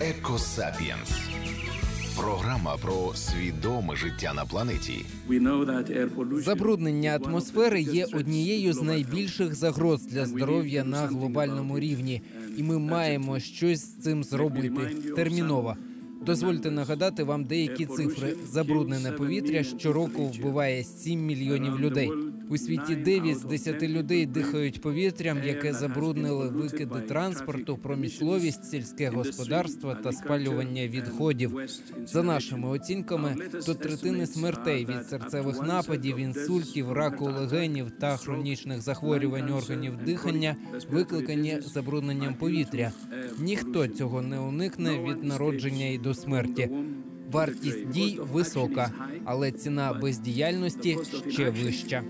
Екосапієнс. Програма про свідоме життя на планеті. Забруднення атмосфери є однією з найбільших загроз для здоров'я на глобальному рівні, і ми маємо щось з цим зробити терміново. Дозвольте нагадати вам деякі цифри. Забруднене повітря щороку вбиває 7 мільйонів людей. У світі 9 з 10 людей дихають повітрям, яке забруднили викиди транспорту, промисловість, сільське господарство та спалювання відходів. За нашими оцінками, до третини смертей від серцевих нападів, інсультів, раку легенів та хронічних захворювань органів дихання викликані забрудненням повітря. Ніхто цього не уникне від народження і до смерті. Вартість дій висока, але ціна бездіяльності ще вища.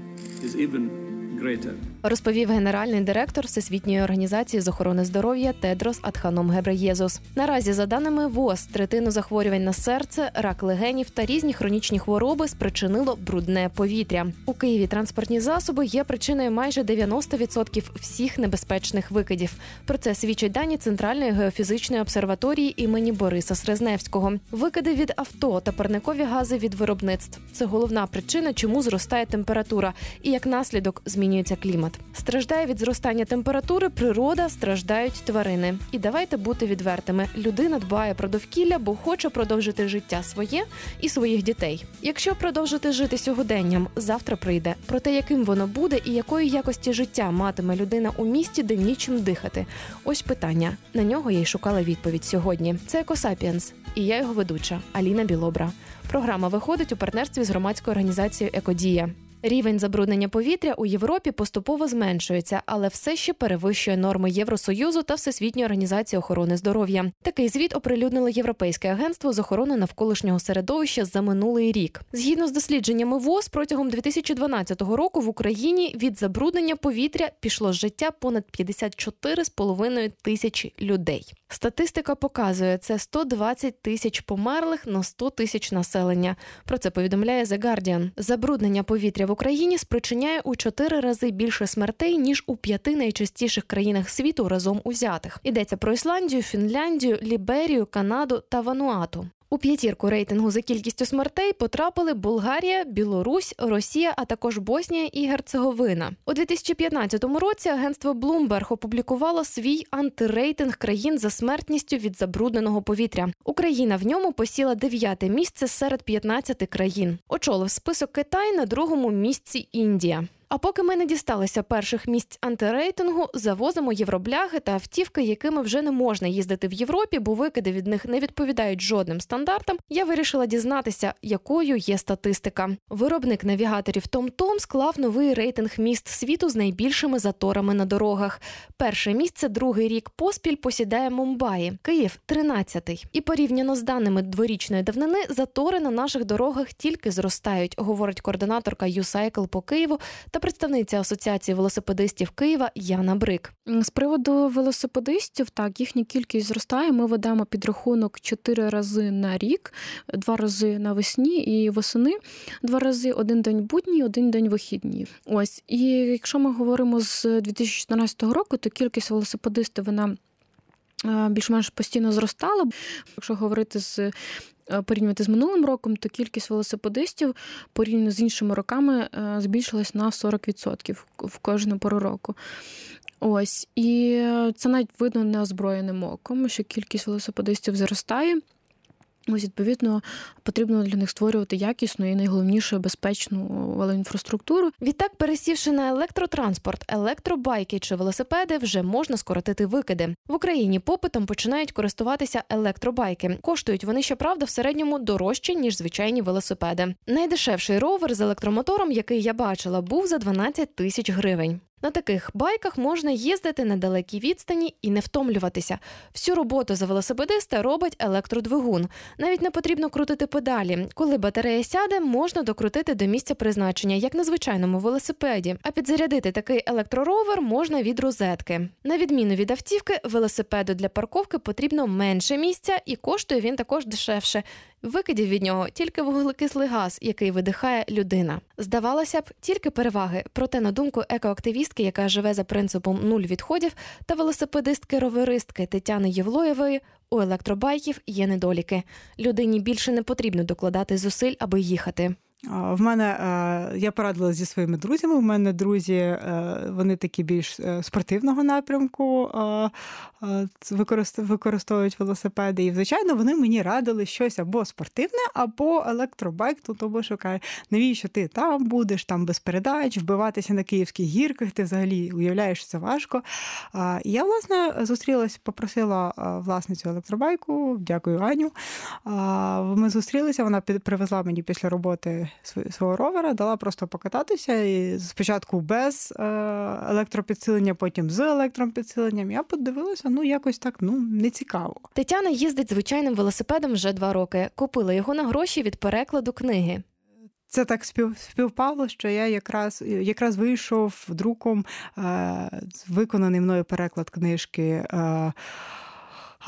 Розповів генеральний директор Всесвітньої організації з охорони здоров'я Тедрос Адханом Гебреєзус. Наразі, за даними ВОЗ, третину захворювань на серце, рак легенів та різні хронічні хвороби спричинило брудне повітря. У Києві транспортні засоби є причиною майже 90% всіх небезпечних викидів. Про це свідчать дані Центральної геофізичної обсерваторії імені Бориса Срезневського. Викиди від авто та парникові гази від виробництв це головна причина, чому зростає температура, і як наслідок змінюється клімат. Страждає від зростання температури, природа, страждають тварини. І давайте бути відвертими. Людина дбає про довкілля, бо хоче продовжити життя своє і своїх дітей. Якщо продовжити жити сьогоденням, завтра прийде. Про те, яким воно буде і якої якості життя матиме людина у місті, де нічим дихати. Ось питання. На нього я й шукала відповідь сьогодні. Це Екосапіенс, і я його ведуча Аліна Білобра. Програма виходить у партнерстві з громадською організацією Екодія. Рівень забруднення повітря у Європі поступово зменшується, але все ще перевищує норми Євросоюзу та Всесвітньої організації охорони здоров'я. Такий звіт оприлюднило Європейське агентство з охорони навколишнього середовища за минулий рік. Згідно з дослідженнями ВОЗ, протягом 2012 року в Україні від забруднення повітря пішло з життя понад 54,5 тисячі людей. Статистика показує це 120 тисяч померлих на 100 тисяч населення. Про це повідомляє The Guardian. Забруднення повітря в Україні спричиняє у чотири рази більше смертей ніж у п'яти найчастіших країнах світу разом узятих. Йдеться про Ісландію, Фінляндію, Ліберію, Канаду та Вануату. У п'ятірку рейтингу за кількістю смертей потрапили Болгарія, Білорусь, Росія, а також Боснія і Герцеговина. У 2015 році агентство Bloomberg опублікувало свій антирейтинг країн за смертністю від забрудненого повітря. Україна в ньому посіла дев'яте місце серед 15 країн. Очолив список Китай на другому місці Індія. А поки ми не дісталися перших місць антирейтингу, завозимо євробляги та автівки, якими вже не можна їздити в Європі, бо викиди від них не відповідають жодним стандартам. Я вирішила дізнатися, якою є статистика. Виробник навігаторів TomTom склав новий рейтинг міст світу з найбільшими заторами на дорогах. Перше місце другий рік поспіль посідає Мумбаї, Київ 13-й. І порівняно з даними дворічної давнини, затори на наших дорогах тільки зростають, говорить координаторка YouCycle по Києву та представниця Асоціації велосипедистів Києва Яна Брик. З приводу велосипедистів, так їхня кількість зростає. Ми ведемо підрахунок чотири рази на рік, два рази навесні і восени, два рази один день будній, один день вихідні. Ось і якщо ми говоримо з 2014 року, то кількість велосипедистів вона. Більш-менш постійно зростала. Якщо говорити з Е, порівнювати з минулим роком, то кількість велосипедистів порівняно з іншими роками е, збільшилась на 40% в кожну пору року. Ось, і це навіть видно неозброєним оком, що кількість велосипедистів зростає. Ось, відповідно, потрібно для них створювати якісну і найголовніше безпечну велоінфраструктуру. Відтак, пересівши на електротранспорт, електробайки чи велосипеди, вже можна скоротити викиди в Україні. Попитом починають користуватися електробайки. Коштують вони, щоправда, в середньому дорожче ніж звичайні велосипеди. Найдешевший ровер з електромотором, який я бачила, був за 12 тисяч гривень. На таких байках можна їздити на далекій відстані і не втомлюватися. Всю роботу за велосипедиста робить електродвигун. Навіть не потрібно крутити педалі. Коли батарея сяде, можна докрутити до місця призначення, як на звичайному велосипеді. А підзарядити такий електроровер можна від розетки. На відміну від автівки, велосипеду для парковки потрібно менше місця і коштує він також дешевше. Викидів від нього тільки вуглекислий газ, який видихає людина. Здавалося б, тільки переваги. Проте, на думку екоактивістки, яка живе за принципом нуль відходів, та велосипедистки-роверистки Тетяни Євлоєвої, У електробайків є недоліки. Людині більше не потрібно докладати зусиль, аби їхати. В мене е, я порадилася зі своїми друзями. У мене друзі, е, вони такі більш е, спортивного напрямку використовують велосипеди. І, звичайно, вони мені радили щось або спортивне, або електробайк. Тому що кажуть, навіщо ти там будеш, там без передач, вбиватися на київських гірках, ти взагалі уявляєш, що це важко. Я, власне, зустрілася, попросила власницю електробайку, дякую Аню. Ми зустрілися, вона привезла мені після роботи свого ровера, дала просто покататися. І Спочатку без е, електропідсилення, потім з електропідсиленням. Я подивилася, ну якось так ну не цікаво. Тетяна їздить звичайним велосипедом вже два роки. Купила його на гроші від перекладу книги. Це так співпало, що я якраз якраз вийшов друком е, виконаний мною переклад книжки. Е,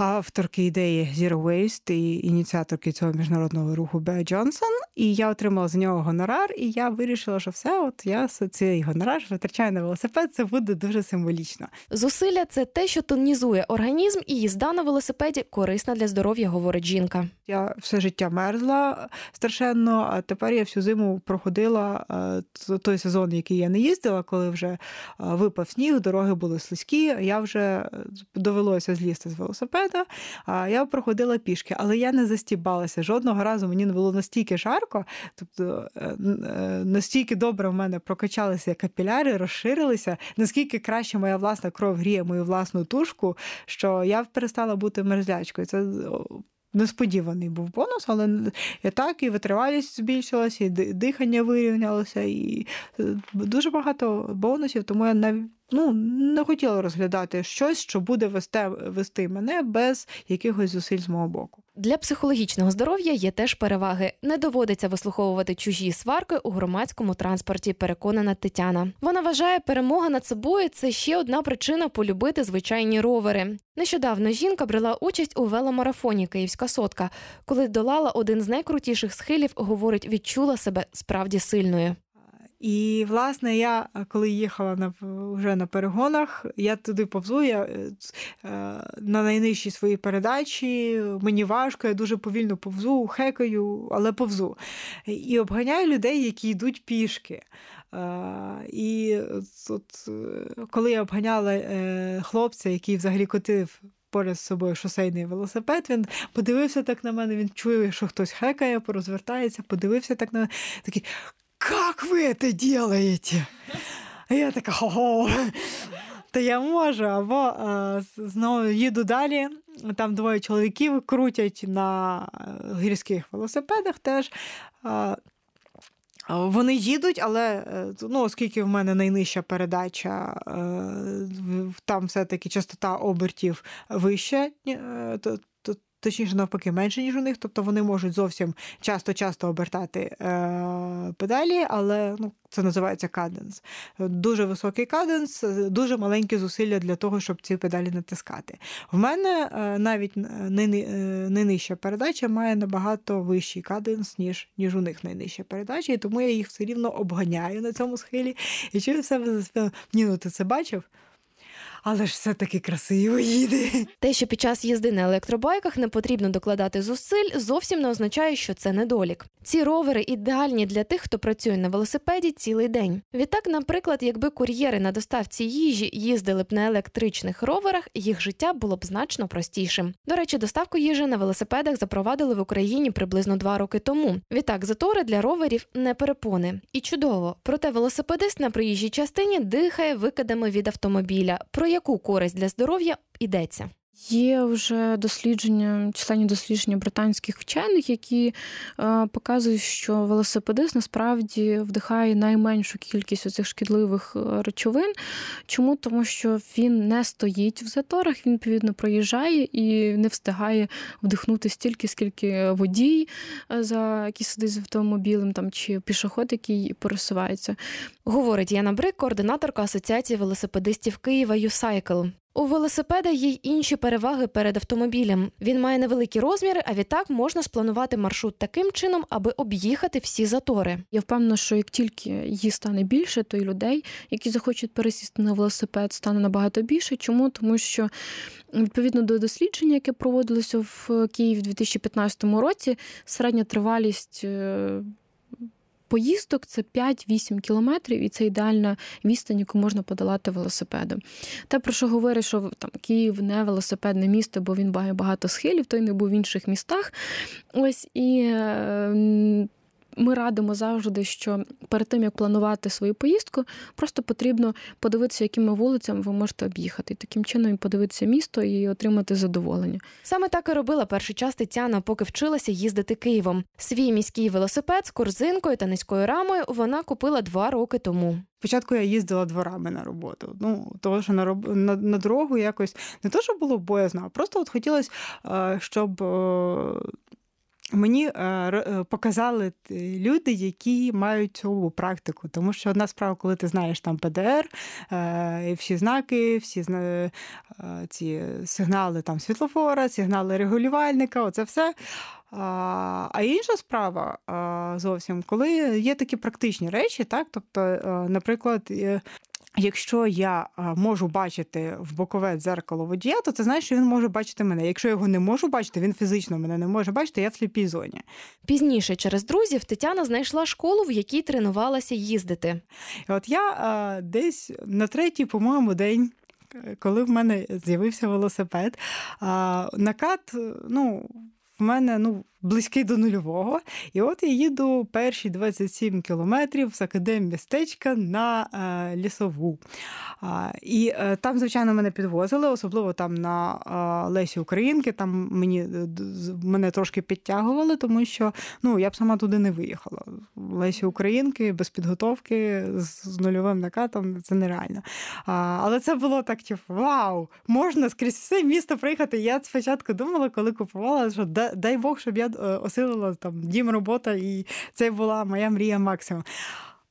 авторки ідеї Zero Waste і ініціаторки цього міжнародного руху Беа Джонсон. І я отримала з нього гонорар, і я вирішила, що все, от я цей гонорар витрачаю на велосипед. Це буде дуже символічно. Зусилля це те, що тонізує організм, і їзда на велосипеді корисна для здоров'я, говорить жінка. Я все життя мерзла страшенно, а тепер я всю зиму проходила е, той сезон, який я не їздила, коли вже е, випав сніг, дороги були слизькі. Я вже е, довелося злізти з велосипеда. А я проходила пішки, але я не застібалася. Жодного разу мені не було настільки жарко, тобто настільки добре в мене прокачалися капіляри, розширилися, наскільки краще моя власна кров гріє мою власну тушку, що я перестала бути мерзлячкою. Це несподіваний був бонус, але і так, і витривалість збільшилася, і дихання вирівнялося, і е, дуже багато бонусів, тому я навіть ну, не хотіла розглядати щось, що буде вести, вести мене без якихось зусиль з мого боку. Для психологічного здоров'я є теж переваги. Не доводиться вислуховувати чужі сварки у громадському транспорті. Переконана Тетяна. Вона вважає, перемога над собою це ще одна причина полюбити звичайні ровери. Нещодавно жінка брала участь у веломарафоні Київська сотка. Коли долала один з найкрутіших схилів, говорить, відчула себе справді сильною. І, власне, я коли їхала на вже на перегонах, я туди повзу. Я е, на найнижчій своїй передачі мені важко, я дуже повільно повзу, хекаю, але повзу. І обганяю людей, які йдуть пішки. І от, коли я обганяла е, хлопця, який взагалі котив. Поряд з собою шосейний велосипед, він подивився так на мене, він чує, що хтось хекає, порозвертається, подивився так на мене, такий как вы это делаете? А я така хо-хо, то я можу. Або а, знову їду далі. Там двоє чоловіків крутять на гірських велосипедах теж. А, вони їдуть, але е, ну, оскільки в мене найнижча передача, е, там все-таки частота обертів вища, е, точніше, навпаки, менше, ніж у них. Тобто вони можуть зовсім часто-часто обертати е, педалі, але ну, це називається каденс. Дуже високий каденс, дуже маленькі зусилля для того, щоб ці педалі натискати. В мене е, навіть найнижча передача має набагато вищий каденс, ніж ніж у них найнижча передача, і тому я їх все рівно обганяю на цьому схилі. І чую себе за спину. Ні, ну ти це бачив? Але ж все таки красиво їде. Те, що під час їзди на електробайках не потрібно докладати зусиль, зовсім не означає, що це недолік. Ці ровери ідеальні для тих, хто працює на велосипеді цілий день. Відтак, наприклад, якби кур'єри на доставці їжі їздили б на електричних роверах, їх життя було б значно простішим. До речі, доставку їжі на велосипедах запровадили в Україні приблизно два роки тому. Відтак, затори для роверів не перепони. І чудово, проте велосипедист на проїжджій частині дихає викидами від автомобіля. Про яку користь для здоров'я йдеться? Є вже дослідження, численні дослідження британських вчених, які е, показують, що велосипедист насправді вдихає найменшу кількість цих шкідливих е, речовин. Чому? Тому що він не стоїть в заторах, він відповідно проїжджає і не встигає вдихнути стільки, скільки водій, е, за який сидить з автомобілем, там чи пішоход, який пересувається. Говорить Яна Брик, координаторка Асоціації велосипедистів Києва «Юсайкл». У велосипеда є й інші переваги перед автомобілем. Він має невеликі розміри, а відтак можна спланувати маршрут таким чином, аби об'їхати всі затори. Я впевнена, що як тільки її стане більше, то й людей, які захочуть пересісти на велосипед, стане набагато більше. Чому? Тому що відповідно до дослідження, яке проводилося в Києві в 2015 році, середня тривалість. Поїздок це 5-8 кілометрів, і це ідеальна відстань, яку можна подолати велосипедом. Те, про що говорить, що там Київ не велосипедне місто, бо він має багато схилів, той не був в інших містах. Ось і е, ми радимо завжди, що перед тим як планувати свою поїздку, просто потрібно подивитися, якими вулицями ви можете об'їхати. І таким чином подивитися місто і отримати задоволення. Саме так і робила перший час Тетяна, поки вчилася їздити Києвом. Свій міський велосипед з корзинкою та низькою рамою вона купила два роки тому. Спочатку я їздила дворами на роботу. Ну, того, що на, роб... на, на дорогу якось не то, що було боязно, а просто от хотілося, е, щоб е, мені е, е, показали люди, які мають цю практику. Тому що одна справа, коли ти знаєш там ПДР, е, всі знаки, всі ці сигнали там світлофора, сигнали регулювальника, оце все. А, інша справа зовсім, коли є такі практичні речі, так, тобто, наприклад, Якщо я можу бачити в бокове дзеркало водія, то це значить, що він може бачити мене. Якщо я його не можу бачити, він фізично мене не може бачити, я в сліпій зоні. Пізніше, через друзів, Тетяна знайшла школу, в якій тренувалася їздити. І от я а, десь на третій, по-моєму, день. е, Коли в мене з'явився велосипед, накат, ну, в мене ну, близький до нульового. І от я їду перші 27 кілометрів з академмістечка на е, лісову. А, і е, там, звичайно, мене підвозили, особливо там на е, Лесі Українки. Там мені, е, мене трошки підтягували, тому що ну, я б сама туди не виїхала. Лесі Українки без підготовки з, з нульовим накатом це нереально. А, але це було так, типу, вау, можна скрізь все місто приїхати. Я спочатку думала, коли купувала, що дай Бог, щоб я осилила там дім робота, і це була моя мрія максимум.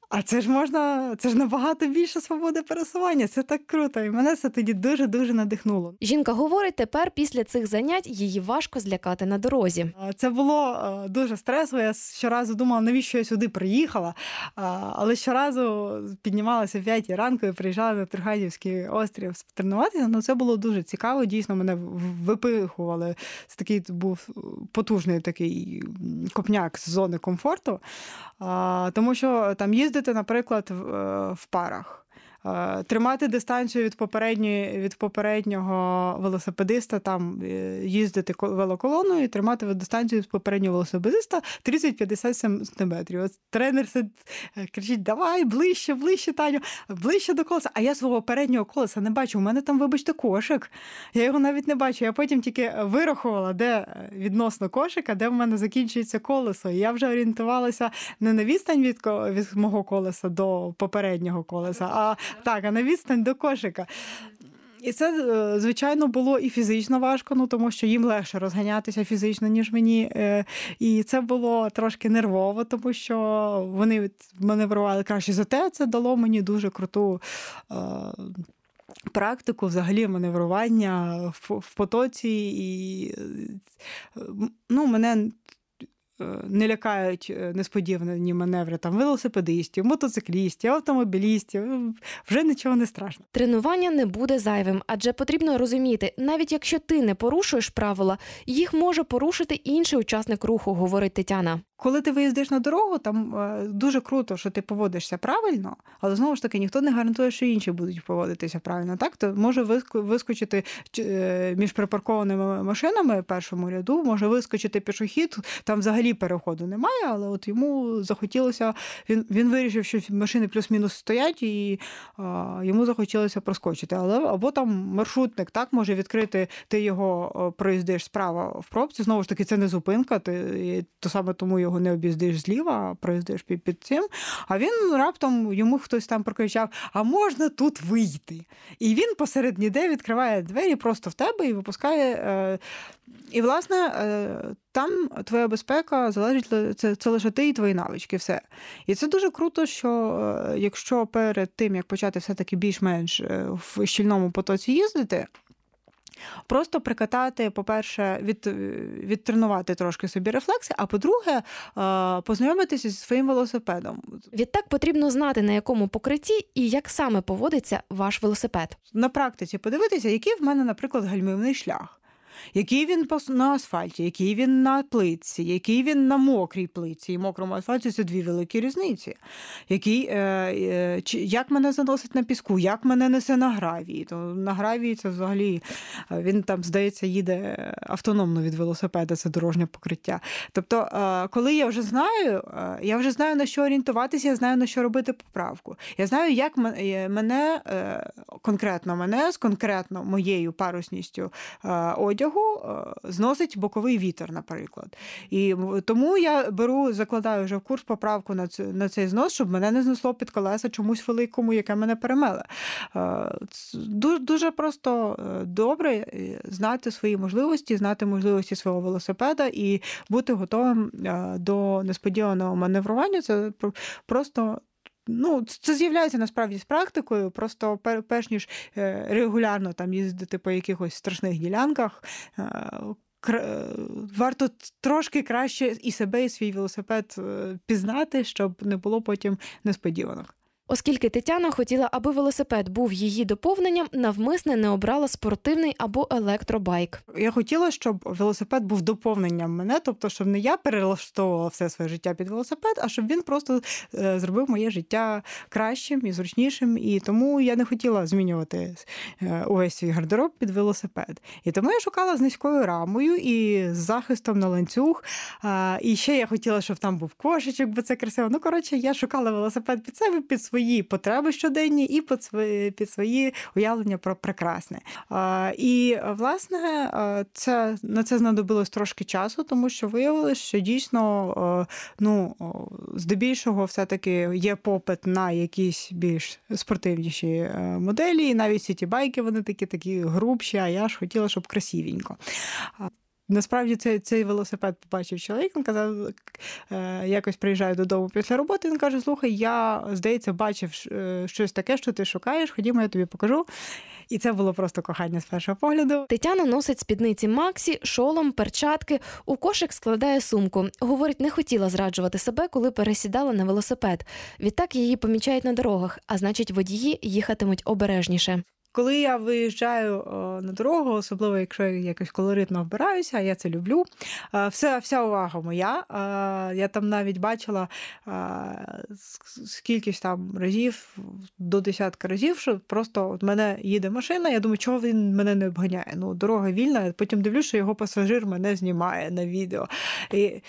А це ж можна, це ж набагато більше свободи пересування. Це так круто. І мене це тоді дуже дуже надихнуло. Жінка говорить, тепер після цих занять її важко злякати на дорозі. Це було е, дуже стресово. Я щоразу думала, навіщо я сюди приїхала. Але щоразу піднімалася в 5 ранку і приїжджала на Турганівський острів тренуватися. Ну це було дуже цікаво. Дійсно, мене випихували. Це такий був потужний такий копняк з зони комфорту. Тому що там їздити, наприклад, в, е, в парах. Е, Тримати дистанцію від попередньої від попереднього велосипедиста, там е, їздити ко- велоколоною і тримати дистанцію від попереднього велосипедиста 30-50 сантиметрів. От тренер сид- е, кричить: давай ближче, ближче, Таню, ближче до колеса. А я свого переднього колеса не бачу. У мене там, вибачте, кошик. Я його навіть не бачу. Я потім тільки вирахувала, де відносно кошика, де в мене закінчується колесо. І я вже орієнтувалася не на відстань від, від мого колеса до попереднього колеса, а так, а на відстань до кошика. І це, е, звичайно, було і фізично важко, ну тому що їм легше розганятися фізично, ніж мені. Е, І це було трошки нервово, тому що вони маневрували краще. Зате це дало мені дуже круту. е, Практику взагалі маневрування в, в потоці, і ну, мене не лякають е, несподівані маневри там велосипедистів, мотоциклістів, автомобілістів. Е, Вже нічого не страшно. Тренування не буде зайвим, адже потрібно розуміти, навіть якщо ти не порушуєш правила, їх може порушити інший учасник руху, говорить Тетяна. Коли ти виїздиш на дорогу, там е, дуже круто, що ти поводишся правильно, але знову ж таки ніхто не гарантує, що інші будуть поводитися правильно. Так, то може вискочити е, між припаркованими машинами першому ряду, може вискочити пішохід. Там взагалі переходу немає, але от йому захотілося. Він він вирішив, що машини плюс-мінус стоять, і а, йому захотілося проскочити. Але або там маршрутник так може відкрити, ти його проїздиш справа в пробці. Знову ж таки, це не зупинка. Ти то саме тому його не об'їздиш зліва, а проїздиш під, під цим. А він раптом йому хтось там прокричав: А можна тут вийти? І він посеред ніде відкриває двері просто в тебе і випускає. Е, і, власне, е, там твоя безпека оцінка залежить це, це лише ти і твої навички. Все. І це дуже круто, що е, якщо перед тим як почати все-таки більш-менш е, в щільному потоці їздити. Просто прикатати, по-перше, від, відтренувати трошки собі рефлекси, а по-друге, познайомитися зі своїм велосипедом. Відтак потрібно знати, на якому покритті і як саме поводиться ваш велосипед. На практиці подивитися, який в мене, наприклад, гальмівний шлях який він на асфальті, який він на плитці, який він на мокрій плитці. І мокрому асфальті це дві великі різниці. Який, е, е, Як мене заносить на піску, як мене несе на гравії. То На гравії це взагалі е, він там, здається, їде автономно від велосипеда, це дорожнє покриття. Тобто, е, коли я вже знаю, е, я вже знаю, на що орієнтуватися, я знаю, на що робити поправку. Я знаю, як мене конкретно мене з конкретно моєю парусністю одягу одягу е, зносить боковий вітер, наприклад. І тому я беру, закладаю вже в курс поправку на на цей знос, щоб мене не знесло під колеса чомусь великому, яке мене перемеле. Е, дуже, дуже просто е, добре знати свої можливості, знати можливості свого велосипеда і бути готовим до несподіваного маневрування. Це просто Ну, це з'являється насправді з практикою. Просто перш ніж е, регулярно там їздити по якихось страшних ділянках. Е, е, варто трошки краще і себе, і свій велосипед пізнати, щоб не було потім несподіванок. Оскільки Тетяна хотіла, аби велосипед був її доповненням, навмисне не обрала спортивний або електробайк. Я хотіла, щоб велосипед був доповненням мене, тобто, щоб не я перелаштовувала все своє життя під велосипед, а щоб він просто е, зробив моє життя кращим і зручнішим. І тому я не хотіла змінювати е, увесь свій гардероб під велосипед. І тому я шукала з низькою рамою і з захистом на ланцюг. І ще я хотіла, щоб там був кошечок, бо це красиво. Ну коротше, я шукала велосипед під себе під свої свої потреби щоденні і під свої, під свої уявлення про прекрасне. І власне це на це знадобилось трошки часу, тому що виявилось, що дійсно ну, здебільшого все-таки є попит на якісь більш спортивніші е, моделі, і навіть сіті-байки вони такі такі грубші, а я ж хотіла, щоб красивенько. Насправді цей цей велосипед побачив чоловік, він казав, е, якось приїжджаю додому після роботи. Він каже: Слухай, я, здається, бачив е, щось таке, що ти шукаєш, ходімо, я тобі покажу. І це було просто кохання з першого погляду. Тетяна носить спідниці Максі, шолом, перчатки. У кошик складає сумку. Говорить, не хотіла зраджувати себе, коли пересідала на велосипед. Відтак її помічають на дорогах, а значить, водії їхатимуть обережніше. Коли я виїжджаю на дорогу, особливо якщо я якось колоритно вбираюся, я це люблю. Все, Вся увага моя. Я там навіть бачила скільки там разів, до десятка разів, що просто от мене їде машина, я думаю, чого він мене не обганяє. Ну, Дорога вільна, потім дивлюся, що його пасажир мене знімає на відео. І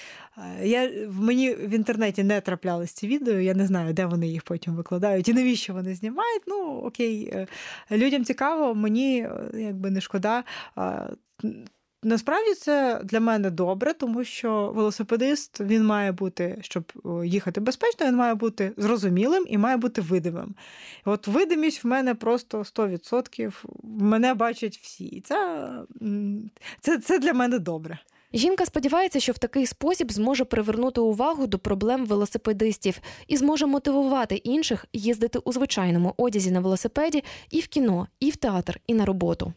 я, Мені в інтернеті не траплялись ці відео, я не знаю, де вони їх потім викладають і навіщо вони знімають. Ну, окей, е, людям цікаво, мені е, якби не шкода. Насправді це для мене добре, тому що велосипедист він має бути, щоб їхати безпечно, він має бути зрозумілим і має бути видимим. От видимість в мене просто 100%. Мене бачать всі. Це, це, це для мене добре. Жінка сподівається, що в такий спосіб зможе привернути увагу до проблем велосипедистів і зможе мотивувати інших їздити у звичайному одязі на велосипеді і в кіно, і в театр, і на роботу.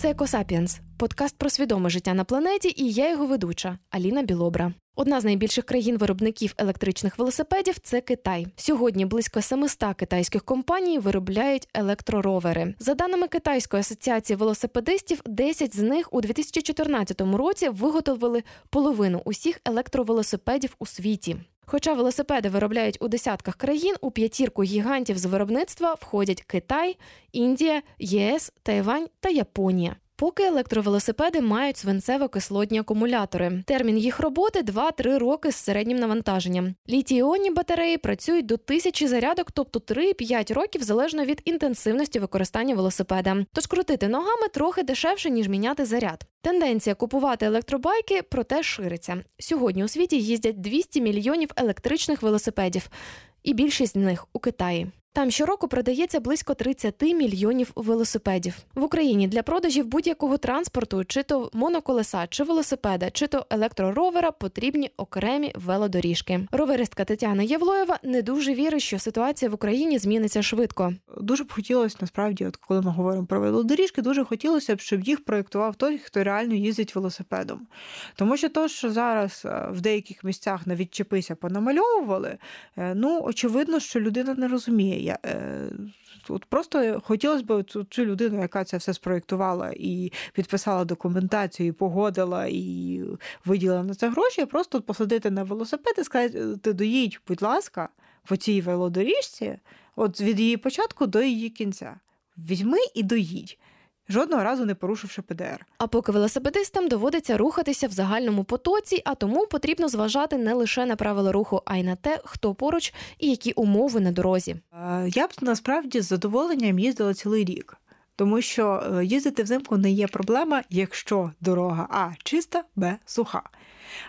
Це Екосапіенс – подкаст про свідоме життя на планеті, і я його ведуча Аліна Білобра. Одна з найбільших країн-виробників електричних велосипедів це Китай. Сьогодні близько 700 китайських компаній виробляють електроровери. За даними Китайської асоціації велосипедистів, 10 з них у 2014 році виготовили половину усіх електровелосипедів у світі. Хоча велосипеди виробляють у десятках країн, у п'ятірку гігантів з виробництва входять Китай, Індія, ЄС, Тайвань та Японія. Поки електровелосипеди мають свинцево-кислотні акумулятори. Термін їх роботи 2-3 роки з середнім навантаженням. Літій-іонні батареї працюють до тисячі зарядок, тобто 3-5 років залежно від інтенсивності використання велосипеда. Тож крутити ногами трохи дешевше ніж міняти заряд. Тенденція купувати електробайки проте шириться. Сьогодні у світі їздять 200 мільйонів електричних велосипедів, і більшість з них у Китаї. Там щороку продається близько 30 мільйонів велосипедів в Україні для продажів будь-якого транспорту, чи то моноколеса, чи велосипеда, чи то електроровера потрібні окремі велодоріжки. Роверистка Тетяна Євлоєва не дуже вірить, що ситуація в Україні зміниться швидко. Дуже б хотілося насправді, от коли ми говоримо про велодоріжки, дуже хотілося б, щоб їх проєктував той, хто реально їздить велосипедом. Тому що то, що зараз е, в деяких місцях на відчепися понамальовували, е, ну очевидно, що людина не розуміє. Я, е, От просто хотілося б цю, людину, яка це все спроєктувала і підписала документацію, і погодила і виділила на це гроші, просто посадити на велосипед і сказати: ти доїдь, будь ласка, по цій велодоріжці, от від її початку до її кінця. Візьми і доїдь жодного разу не порушивши ПДР. А поки велосипедистам доводиться рухатися в загальному потоці, а тому потрібно зважати не лише на правила руху, а й на те, хто поруч і які умови на дорозі. Я б насправді з задоволенням їздила цілий рік. Тому що е, їздити взимку не є проблема, якщо дорога А чиста, Б суха.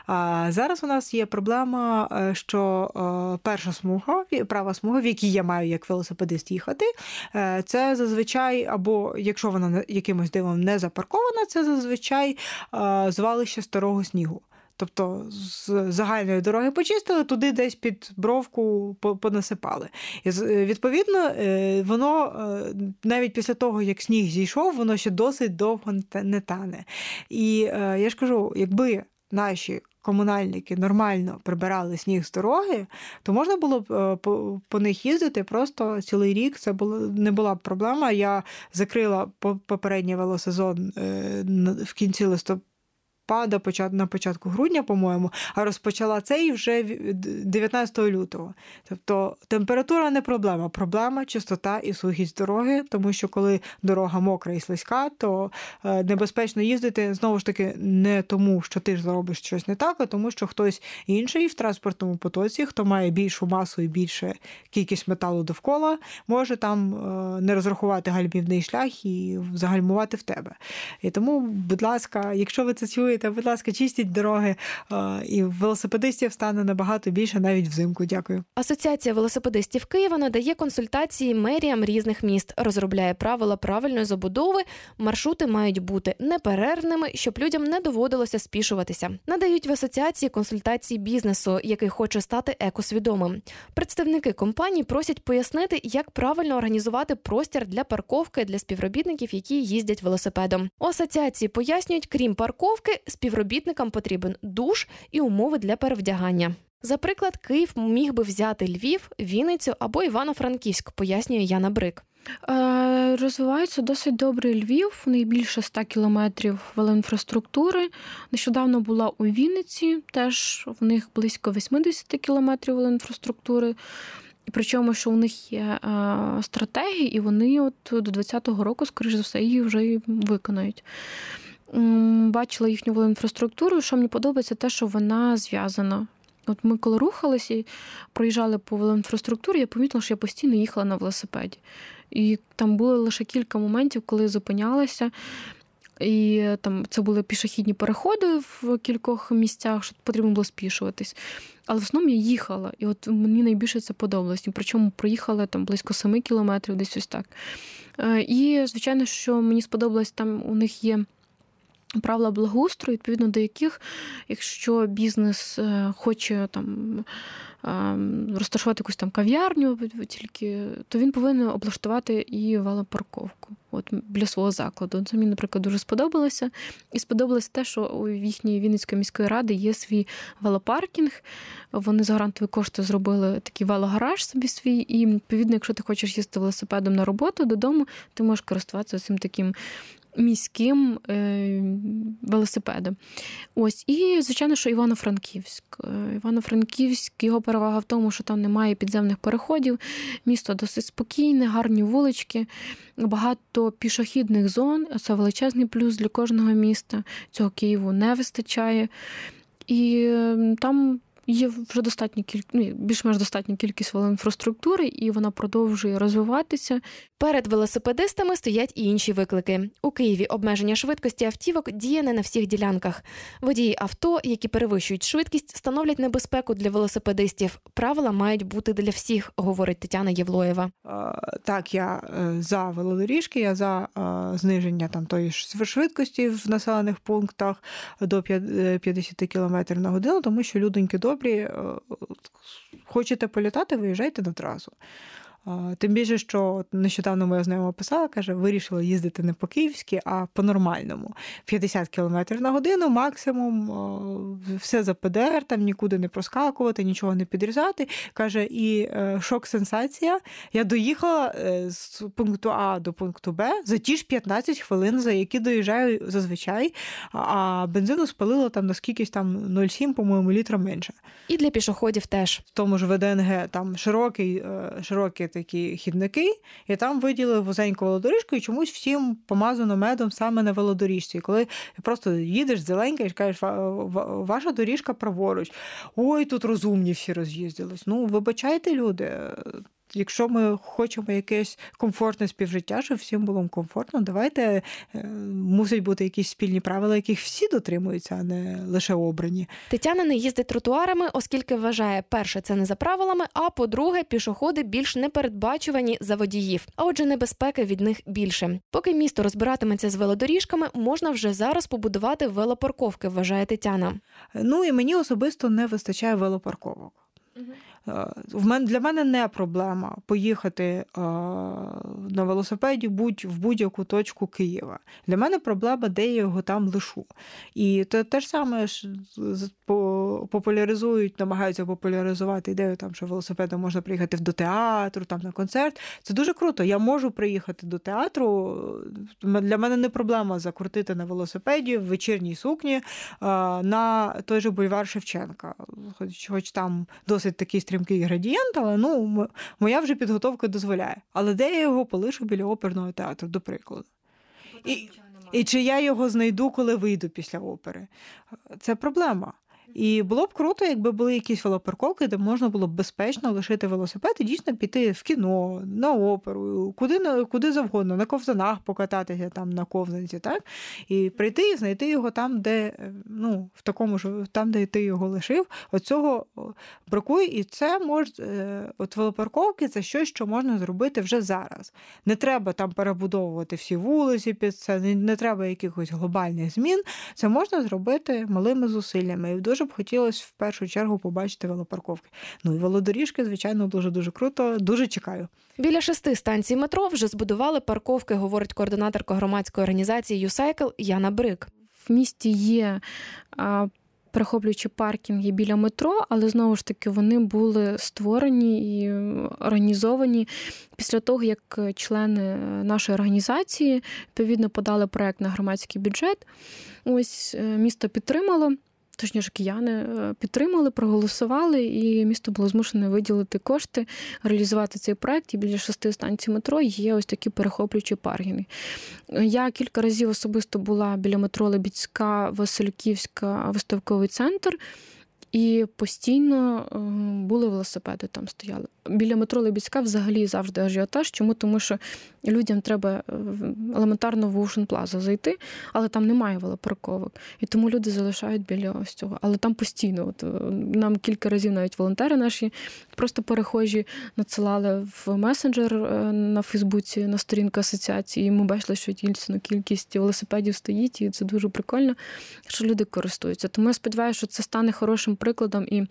А зараз у нас є проблема, е, що е, перша смуга, права смуга, в якій я маю як велосипедист їхати, е, це зазвичай, або якщо вона якимось дивом не запаркована, це зазвичай звалище старого снігу. Тобто з загальної дороги почистили, туди десь під бровку понасипали. І Відповідно, воно навіть після того, як сніг зійшов, воно ще досить довго не тане. І я ж кажу, якби наші комунальники нормально прибирали сніг з дороги, то можна було б е, по, них їздити просто цілий рік. Це було не була б проблема. Я закрила попередній велосезон е, в кінці листопада листопада, на початку грудня, по-моєму, а розпочала цей вже 19 лютого. Тобто температура не проблема, проблема чистота і сухість дороги, тому що коли дорога мокра і слизька, то е, небезпечно їздити знову ж таки не тому, що ти ж зробиш щось не так, а тому, що хтось інший в транспортному потоці, хто має більшу масу і більше кількість металу довкола, може там е, не розрахувати гальмівний шлях і загальмувати в тебе. І тому, будь ласка, якщо ви це чуєте, та, будь ласка, чистіть дороги, і велосипедистів стане набагато більше навіть взимку. Дякую. Асоціація велосипедистів Києва надає консультації меріям різних міст, розробляє правила правильної забудови. Маршрути мають бути неперервними, щоб людям не доводилося спішуватися. Надають в асоціації консультації бізнесу, який хоче стати екосвідомим. Представники компаній просять пояснити, як правильно організувати простір для парковки для співробітників, які їздять велосипедом. У асоціації пояснюють, крім парковки, співробітникам потрібен душ і умови для перевдягання. За приклад, Київ міг би взяти Львів, Вінницю або Івано-Франківськ, пояснює Яна Брик. Е, розвивається досить добре Львів, них 100 кілометрів велоінфраструктури. Нещодавно була у Вінниці, теж в них близько 80 кілометрів велоінфраструктури. Причому, що у них є е, стратегії, і вони от до 2020 року, скоріш за все, її вже виконають бачила їхню інфраструктуру. Що мені подобається, те, що вона зв'язана. От ми коли рухалися і проїжджали по велоінфраструктурі, я помітила, що я постійно їхала на велосипеді. І там було лише кілька моментів, коли зупинялася. І там це були пішохідні переходи в кількох місцях, що потрібно було спішуватись. Але в основному я їхала, і от мені найбільше це подобалось. І причому проїхала там близько 7 кілометрів, десь ось так. Е, і, звичайно, що мені сподобалось, там у них є правила благоустрою, відповідно до яких, якщо бізнес е, хоче там розташувати якусь там кав'ярню, тільки то він повинен облаштувати і велопарковку от для свого закладу. Це мені, наприклад, дуже сподобалося. І сподобалось те, що у їхньої Вінницької міської ради є свій велопаркінг. Вони за грантові кошти зробили такий велогараж собі свій. І відповідно, якщо ти хочеш їздити велосипедом на роботу додому, ти можеш користуватися цим таким міським е, велосипедом. Ось, і, звичайно, що Івано-Франківськ. Е, Івано-Франківськ, його перевага в тому, що там немає підземних переходів, місто досить спокійне, гарні вулички, багато пішохідних зон. Це величезний плюс для кожного міста. Цього Києву не вистачає. І ем, там є вже достатня кількість, ну, більш-менш достатня кількість велоінфраструктури, і вона продовжує розвиватися. Перед велосипедистами стоять і інші виклики. У Києві обмеження швидкості автівок діє не на всіх ділянках. Водії авто, які перевищують швидкість, становлять небезпеку для велосипедистів. Правила мають бути для всіх, говорить Тетяна Євлоєва. Так, я е, за велодоріжки, я за зниження там тої ж швидкості в населених пунктах до 50 км на годину, тому що людоньки добрі, е, хочете політати, виїжджайте на трасу. Тим більше, що нещодавно моя знайома писала, каже, вирішила їздити не по-київськи, а по-нормальному. 50 км на годину, максимум, все за ПДР, там нікуди не проскакувати, нічого не підрізати. Каже, і е, шок-сенсація. Я доїхала е, з пункту А до пункту Б за ті ж 15 хвилин, за які доїжджаю зазвичай, а бензину спалило там наскільки там 0,7, по-моєму, літра менше. І для пішоходів теж. В тому ж ВДНГ там широкий, е, широкий такі хідники, і там виділили вузеньку велодоріжку, і чомусь всім помазано медом саме на велодоріжці. І коли просто їдеш зеленька і кажеш, ваша доріжка праворуч. Ой, тут розумні всі роз'їздились. Ну, вибачайте, люди. Якщо ми хочемо якесь комфортне співжиття, щоб всім було комфортно, давайте е, мусять бути якісь спільні правила, яких всі дотримуються, а не лише обрані. Тетяна не їздить тротуарами, оскільки вважає, перше, це не за правилами. А по-друге, пішоходи більш непередбачувані за водіїв. А отже, небезпеки від них більше. Поки місто розбиратиметься з велодоріжками, можна вже зараз побудувати велопарковки. Вважає Тетяна. Ну і мені особисто не вистачає велопарковок. Угу. Мене для мене не проблема поїхати на велосипеді будь в будь-яку точку Києва. Для мене проблема, де я його там лишу. І те, те ж саме популяризують, намагаються популяризувати ідею, там, що велосипедом можна приїхати до театру, там на концерт. Це дуже круто. Я можу приїхати до театру. Для мене не проблема закрутити на велосипеді в вечірній сукні на той же бульвар Шевченка, хоч, хоч там досить такий стрімкий градієнт, але ну, моя вже підготовка дозволяє. Але де я його полишу біля оперного театру, до прикладу? І, І чи я його знайду, коли вийду після опери? Це проблема. І було б круто, якби були якісь велопарковки, де можна було б безпечно лишити велосипед і дійсно піти в кіно, на оперу, куди куди завгодно, на ковзанах покататися там на ковзанці, так? І прийти і знайти його там, де ну, в такому ж там, де ти його лишив. Оцього бракує, і це може от велопарковки це щось, що можна зробити вже зараз. Не треба там перебудовувати всі вулиці під це, не, не треба якихось глобальних змін. Це можна зробити малими зусиллями. І дуже дуже б хотілося в першу чергу побачити велопарковки. Ну і велодоріжки, звичайно, дуже дуже круто. Дуже чекаю. Біля шести станцій метро вже збудували парковки, говорить координаторка громадської організації «Юсайкл» Яна Брик. В місті є перехоплюючи паркінги біля метро, але знову ж таки вони були створені і організовані після того, як члени нашої організації відповідно подали проект на громадський бюджет. Ось е, місто підтримало точніше кияни е, підтримали, проголосували, і місто було змушене виділити кошти, реалізувати цей проект. І біля шести станцій метро є ось такі перехоплюючі паркінги. Я кілька разів особисто була біля метро Лебідська, Васильківська виставковий центр. І постійно е, були велосипеди там стояли. Біля метро Лебідська взагалі завжди ажіотаж. Чому? Тому що людям треба е, елементарно в Ocean Plaza зайти, але там немає велопарковок. І тому люди залишають біля ось цього. Але там постійно, от е, нам кілька разів навіть волонтери наші просто перехожі надсилали в месенджер на Фейсбуці на сторінку асоціації. І ми бачили, що дійсно кількість велосипедів стоїть, і це дуже прикольно, що люди користуються. Тому я сподіваюся, що це стане хорошим прикладом і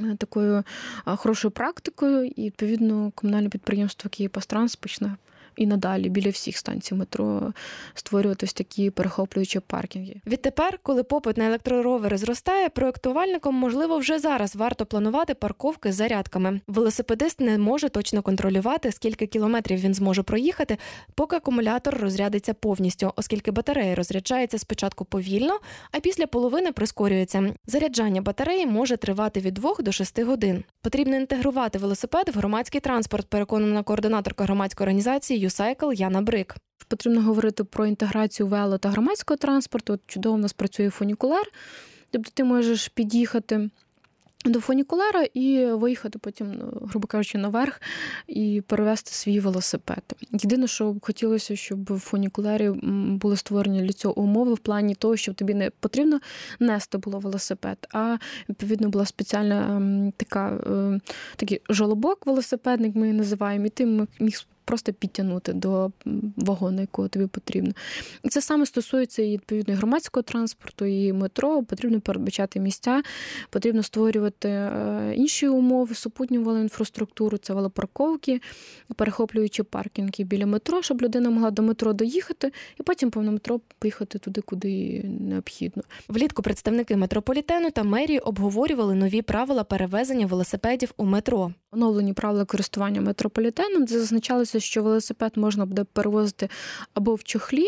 е, такою хорошою практикою, і відповідно комунальне підприємство «Київпастранс» почне і надалі біля всіх станцій метро створювати ось такі перехоплюючі паркінги. Відтепер, коли попит на електроровери зростає, проектувальникам можливо вже зараз варто планувати парковки з зарядками. Велосипедист не може точно контролювати, скільки кілометрів він зможе проїхати, поки акумулятор розрядиться повністю, оскільки батарея розряджається спочатку повільно, а після половини прискорюється. Заряджання батареї може тривати від 2 до 6 годин. Потрібно інтегрувати велосипед в громадський транспорт, переконана координаторка громадської організації YouCycle Яна Брик. Потрібно говорити про інтеграцію вело та громадського транспорту. От чудово в нас працює фунікулер, тобто ти можеш під'їхати до фунікулера і виїхати потім, ну, грубо кажучи, наверх і перевести свій велосипед. Єдине, що хотілося, щоб в фунікулері були створені для цього умови в плані того, щоб тобі не потрібно нести було велосипед, а відповідно була спеціальна така е, такий жолобок велосипедник, ми називаємо, і ти міг просто підтягнути до вагону, якого тобі потрібно. І це саме стосується і відповідно громадського транспорту, і метро. Потрібно передбачати місця, потрібно створювати е, інші умови, супутню велоінфраструктуру, це велопарковки, перехоплюючи паркінги біля метро, щоб людина могла до метро доїхати, і потім по метро поїхати туди, куди необхідно. Влітку представники метрополітену та мерії обговорювали нові правила перевезення велосипедів у метро. Оновлені правила користування метрополітеном, де зазначалося, що велосипед можна буде перевозити або в чохлі,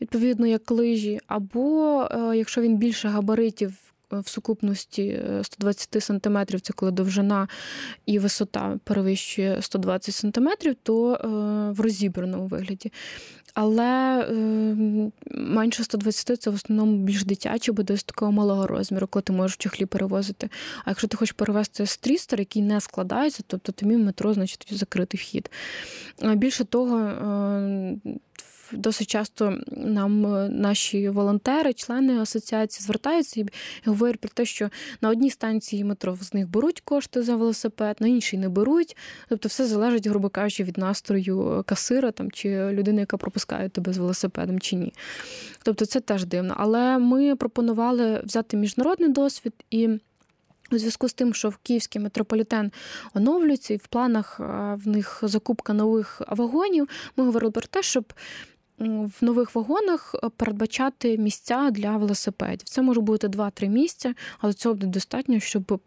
відповідно як лижі, або е, якщо він більше габаритів. В сукупності 120 е, см, це коли довжина і висота перевищує 120 см, то е, в розібраному вигляді. Але е, менше 120 це в основному більш дитячі, бо десь такого малого розміру, коли ти можеш в чохлі перевозити. А якщо ти хочеш перевезти стрістер, який не складається, тобто тобі в метро, значить закритий вхід. Більше того, е, досить часто нам е, наші волонтери, члени асоціації звертаються і говорять про те, що на одній станції метро з них беруть кошти за велосипед, на іншій не беруть. Тобто, все залежить, грубо кажучи, від настрою касира там чи людини, яка пропускає тебе з велосипедом, чи ні. Тобто, це теж дивно. Але ми пропонували взяти міжнародний досвід і. У зв'язку з тим, що в Київський метрополітен оновлюється, і в планах в них закупка нових вагонів, ми говорили про те, щоб в нових вагонах е, передбачати місця для велосипедів. Це може бути 2-3 місця, але цього буде достатньо, щоб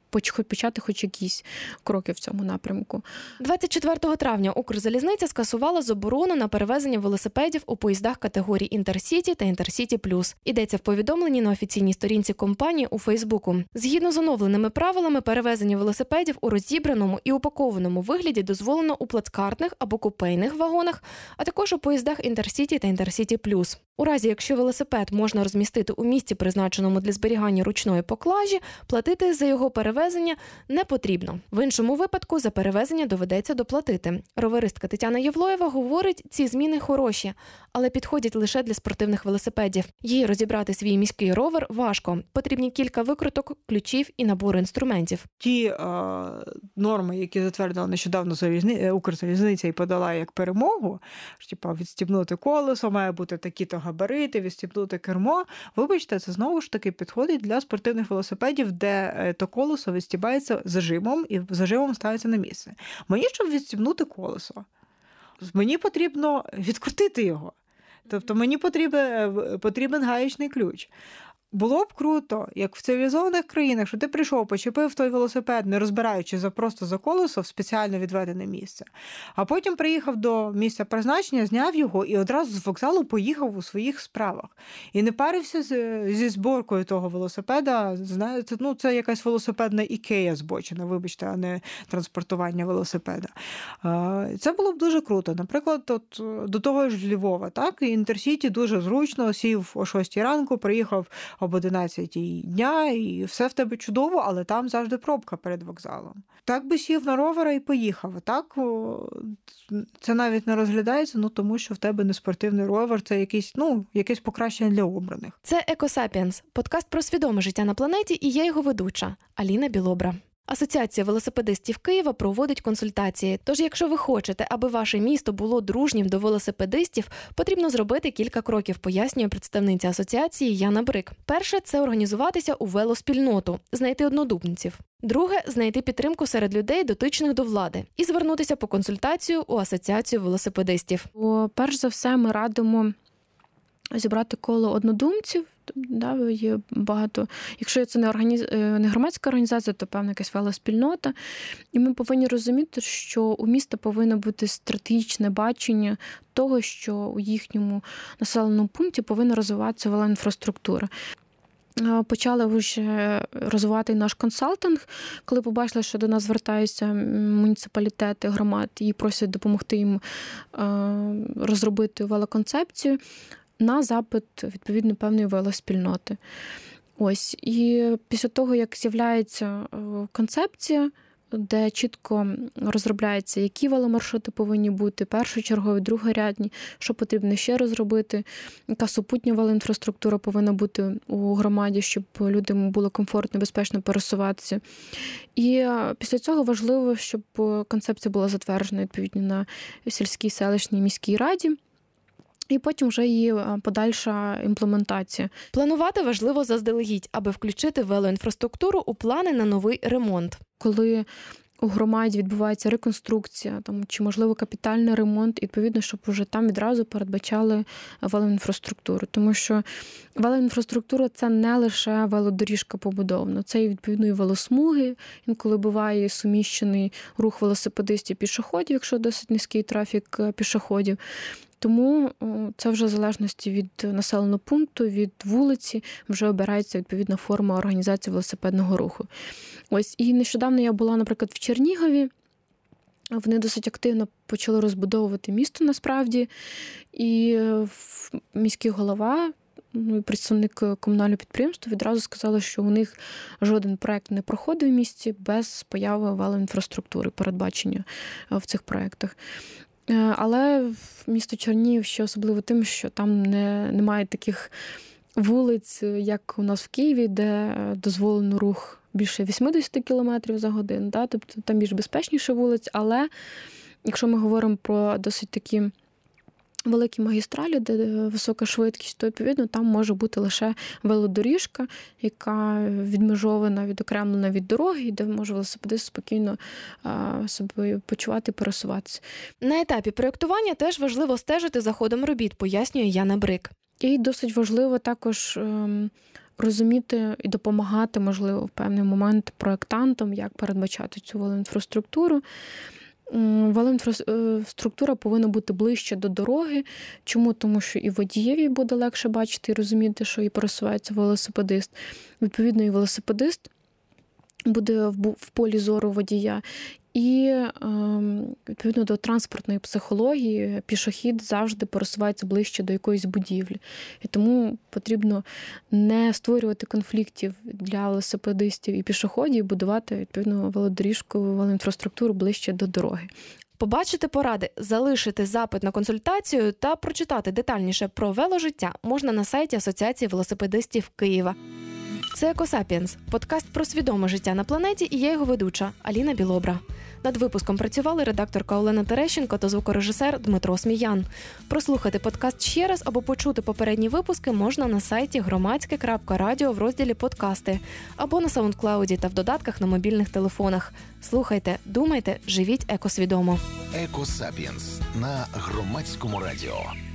почати хоч якісь кроки в цьому напрямку. 24 травня Укрзалізниця скасувала заборону на перевезення велосипедів у поїздах категорії Інтерсіті та Інтерсіті Плюс. Йдеться в повідомленні на офіційній сторінці компанії у Фейсбуку. Згідно з оновленими правилами, перевезення велосипедів у розібраному і упакованому вигляді дозволено у плацкартних або купейних вагонах, а також у поїздах Інтерсіті та Інтерсіті Плюс. У разі, якщо велосипед можна розмістити у місці, призначеному для зберігання ручної поклажі, платити за його перевезення не потрібно. В іншому випадку за перевезення доведеться доплатити. Роверистка Тетяна Євлоєва говорить, ці зміни хороші, але підходять лише для спортивних велосипедів. Їй розібрати свій міський ровер важко. Потрібні кілька викруток, ключів і набору інструментів. Ті е, норми, які затвердила нещодавно залізни... Е, Укрзалізниця і подала як перемогу, що типа відстібнути колесо, має бути такі-то габарити, відстібнути кермо. Вибачте, це знову ж таки підходить для спортивних велосипедів, де е, то колесо відстібається зажимом і зажимом ставиться на місце. Мені щоб відстібнути колесо, мені потрібно відкрутити його. Тобто мені потрібен е, потрібен гаєчний ключ. Було б круто, як в цивілізованих країнах, що ти прийшов, почепив той велосипед, не розбираючи за просто за колесо в спеціально відведене місце, а потім приїхав до місця призначення, зняв його і одразу з вокзалу поїхав у своїх справах. І не парився з, зі зборкою того велосипеда. Знаєте, ну це якась велосипедна ікея збочена, вибачте, а не транспортування велосипеда. Це було б дуже круто. Наприклад, от, до того ж Львова, так, Інтерсіті дуже зручно сів о 6 ранку, приїхав об 11 дня, і все в тебе чудово, але там завжди пробка перед вокзалом. Так би сів на ровера і поїхав. Так це навіть не розглядається, ну тому що в тебе не спортивний ровер, це якийсь, ну, якесь покращення для обраних. Це Екосапіенс, подкаст про свідоме життя на планеті, і я його ведуча Аліна Білобра. Асоціація велосипедистів Києва проводить консультації. Тож, якщо ви хочете, аби ваше місто було дружнім до велосипедистів, потрібно зробити кілька кроків, пояснює представниця асоціації Яна Брик. Перше це організуватися у велоспільноту, знайти однодумців. Друге знайти підтримку серед людей, дотичних до влади, і звернутися по консультацію у асоціацію велосипедистів. О, перш за все, ми радимо зібрати коло однодумців. Да, є багато. Якщо це не організ... Е, не громадська організація, то певна якась велоспільнота. І ми повинні розуміти, що у міста повинно бути стратегічне бачення того, що у їхньому населеному пункті повинна розвиватися велоінфраструктура. Почали вже розвивати наш консалтинг, коли побачили, що до нас звертаються муніципалітети, громад і просять допомогти їм е, розробити велоконцепцію на запит відповідно певної велоспільноти. Ось і після того, як з'являється е, концепція де чітко розробляється, які веломаршрути повинні бути, першочергові, другорядні, що потрібно ще розробити, яка супутня велоінфраструктура повинна бути у громаді, щоб людям було комфортно, безпечно пересуватися. І е, після цього важливо, щоб концепція була затверджена відповідно на сільській селищній міській раді. І потім вже її е, подальша імплементація. Планувати важливо заздалегідь, аби включити велоінфраструктуру у плани на новий ремонт. Коли у громаді відбувається реконструкція, там чи можливо капітальний ремонт, відповідно, щоб вже там відразу передбачали велоінфраструктуру. Тому що велоінфраструктура це не лише велодоріжка побудована, це і відповідно і велосмуги. Інколи буває суміщений рух велосипедистів пішоходів, якщо досить низький трафік е, пішоходів. Тому це вже в залежності від населеного пункту, від вулиці, вже обирається відповідна форма організації велосипедного руху. Ось і нещодавно я була, наприклад, в Чернігові. Вони досить активно почали розбудовувати місто насправді, і міський голова. Ну, представник комунального підприємства відразу сказали, що у них жоден проект не проходив в місті без появи велоінфраструктури, передбачення в цих проектах. Е, але місто Чернігів ще особливо тим, що там не, немає таких вулиць, як у нас в Києві, де дозволено рух більше 80 км за годину. Да? Тобто там більш безпечніше вулиць, але якщо ми говоримо про досить такі великі магістралі, де висока швидкість, то відповідно там може бути лише велодоріжка, яка відмежована, відокремлена від дороги, де може велосипедист спокійно себе почувати пересуватися. На етапі проєктування теж важливо стежити за ходом робіт, пояснює Яна Брик. І досить важливо також. Ем, розуміти і допомагати, можливо, в певний момент проектантам, як передбачати цю велоінфраструктуру. Велоінфраструктура повинна бути ближче до дороги. Чому? Тому що і водієві буде легше бачити і розуміти, що і пересувається велосипедист. Відповідно, і велосипедист буде в полі зору водія. І ем, відповідно до транспортної психології пішохід завжди пересувається ближче до якоїсь будівлі. І тому потрібно не створювати конфліктів для велосипедистів і пішоходів, будувати відповідно велодоріжку, велоінфраструктуру ближче до дороги. Побачити поради, залишити запит на консультацію та прочитати детальніше про веложиття можна на сайті Асоціації велосипедистів Києва. Це Екосапіенс, подкаст про свідоме життя на планеті, і я його ведуча Аліна Білобра. Над випуском працювали редакторка Олена Терещенко та звукорежисер Дмитро Сміян. Прослухати подкаст ще раз або почути попередні випуски можна на сайті громадське.радіо в розділі Подкасти або на саундклауді та в додатках на мобільних телефонах. Слухайте, думайте, живіть екосвідомо. Екосапіенс на громадському радіо.